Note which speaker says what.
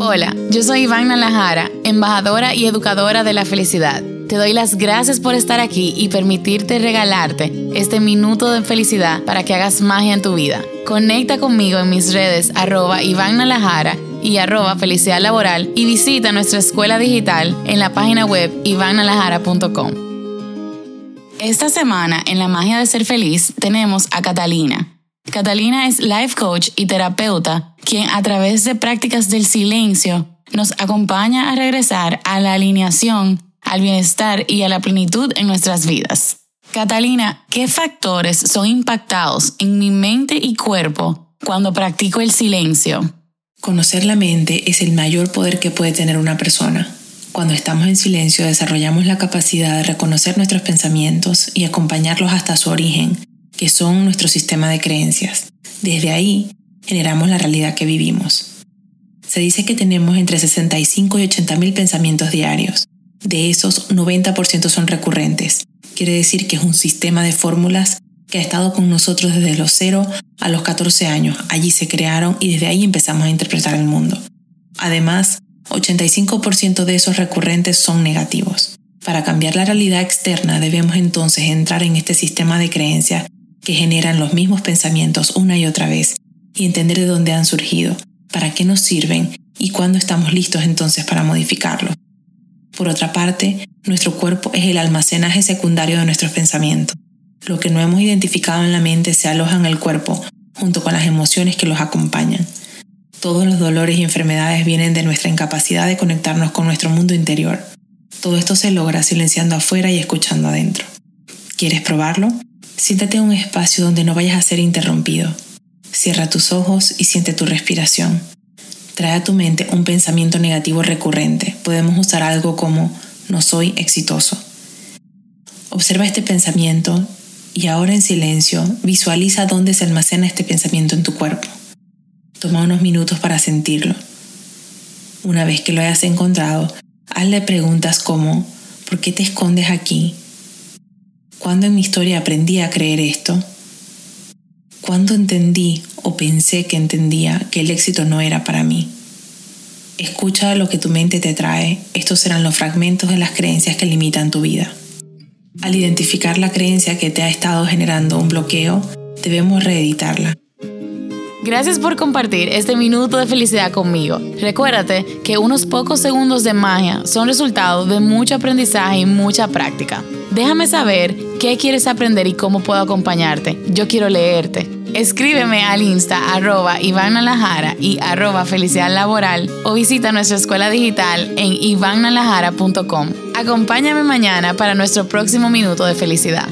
Speaker 1: Hola, yo soy Iván Nalajara, embajadora y educadora de la felicidad. Te doy las gracias por estar aquí y permitirte regalarte este minuto de felicidad para que hagas magia en tu vida. Conecta conmigo en mis redes arroba Iván y arroba felicidad laboral y visita nuestra escuela digital en la página web ivannalajara.com. Esta semana en La Magia de Ser Feliz tenemos a Catalina. Catalina es life coach y terapeuta, quien a través de prácticas del silencio nos acompaña a regresar a la alineación, al bienestar y a la plenitud en nuestras vidas. Catalina, ¿qué factores son impactados en mi mente y cuerpo cuando practico el silencio?
Speaker 2: Conocer la mente es el mayor poder que puede tener una persona. Cuando estamos en silencio desarrollamos la capacidad de reconocer nuestros pensamientos y acompañarlos hasta su origen, que son nuestro sistema de creencias. Desde ahí generamos la realidad que vivimos. Se dice que tenemos entre 65 y 80 mil pensamientos diarios. De esos, 90% son recurrentes. Quiere decir que es un sistema de fórmulas que ha estado con nosotros desde los 0 a los 14 años. Allí se crearon y desde ahí empezamos a interpretar el mundo. Además, 85% de esos recurrentes son negativos. Para cambiar la realidad externa debemos entonces entrar en este sistema de creencias que generan los mismos pensamientos una y otra vez y entender de dónde han surgido, para qué nos sirven y cuándo estamos listos entonces para modificarlos. Por otra parte, nuestro cuerpo es el almacenaje secundario de nuestros pensamientos. Lo que no hemos identificado en la mente se aloja en el cuerpo, junto con las emociones que los acompañan. Todos los dolores y enfermedades vienen de nuestra incapacidad de conectarnos con nuestro mundo interior. Todo esto se logra silenciando afuera y escuchando adentro. ¿Quieres probarlo? Siéntate en un espacio donde no vayas a ser interrumpido. Cierra tus ojos y siente tu respiración. Trae a tu mente un pensamiento negativo recurrente. Podemos usar algo como no soy exitoso. Observa este pensamiento y ahora en silencio visualiza dónde se almacena este pensamiento en tu cuerpo. Toma unos minutos para sentirlo. Una vez que lo hayas encontrado, hazle preguntas como ¿por qué te escondes aquí? ¿Cuándo en mi historia aprendí a creer esto? ¿Cuándo entendí o pensé que entendía que el éxito no era para mí? Escucha lo que tu mente te trae. Estos serán los fragmentos de las creencias que limitan tu vida. Al identificar la creencia que te ha estado generando un bloqueo, debemos reeditarla.
Speaker 1: Gracias por compartir este minuto de felicidad conmigo. Recuérdate que unos pocos segundos de magia son resultado de mucho aprendizaje y mucha práctica. Déjame saber qué quieres aprender y cómo puedo acompañarte. Yo quiero leerte. Escríbeme al insta arroba y arroba felicidad laboral o visita nuestra escuela digital en ivannalajara.com. Acompáñame mañana para nuestro próximo minuto de felicidad.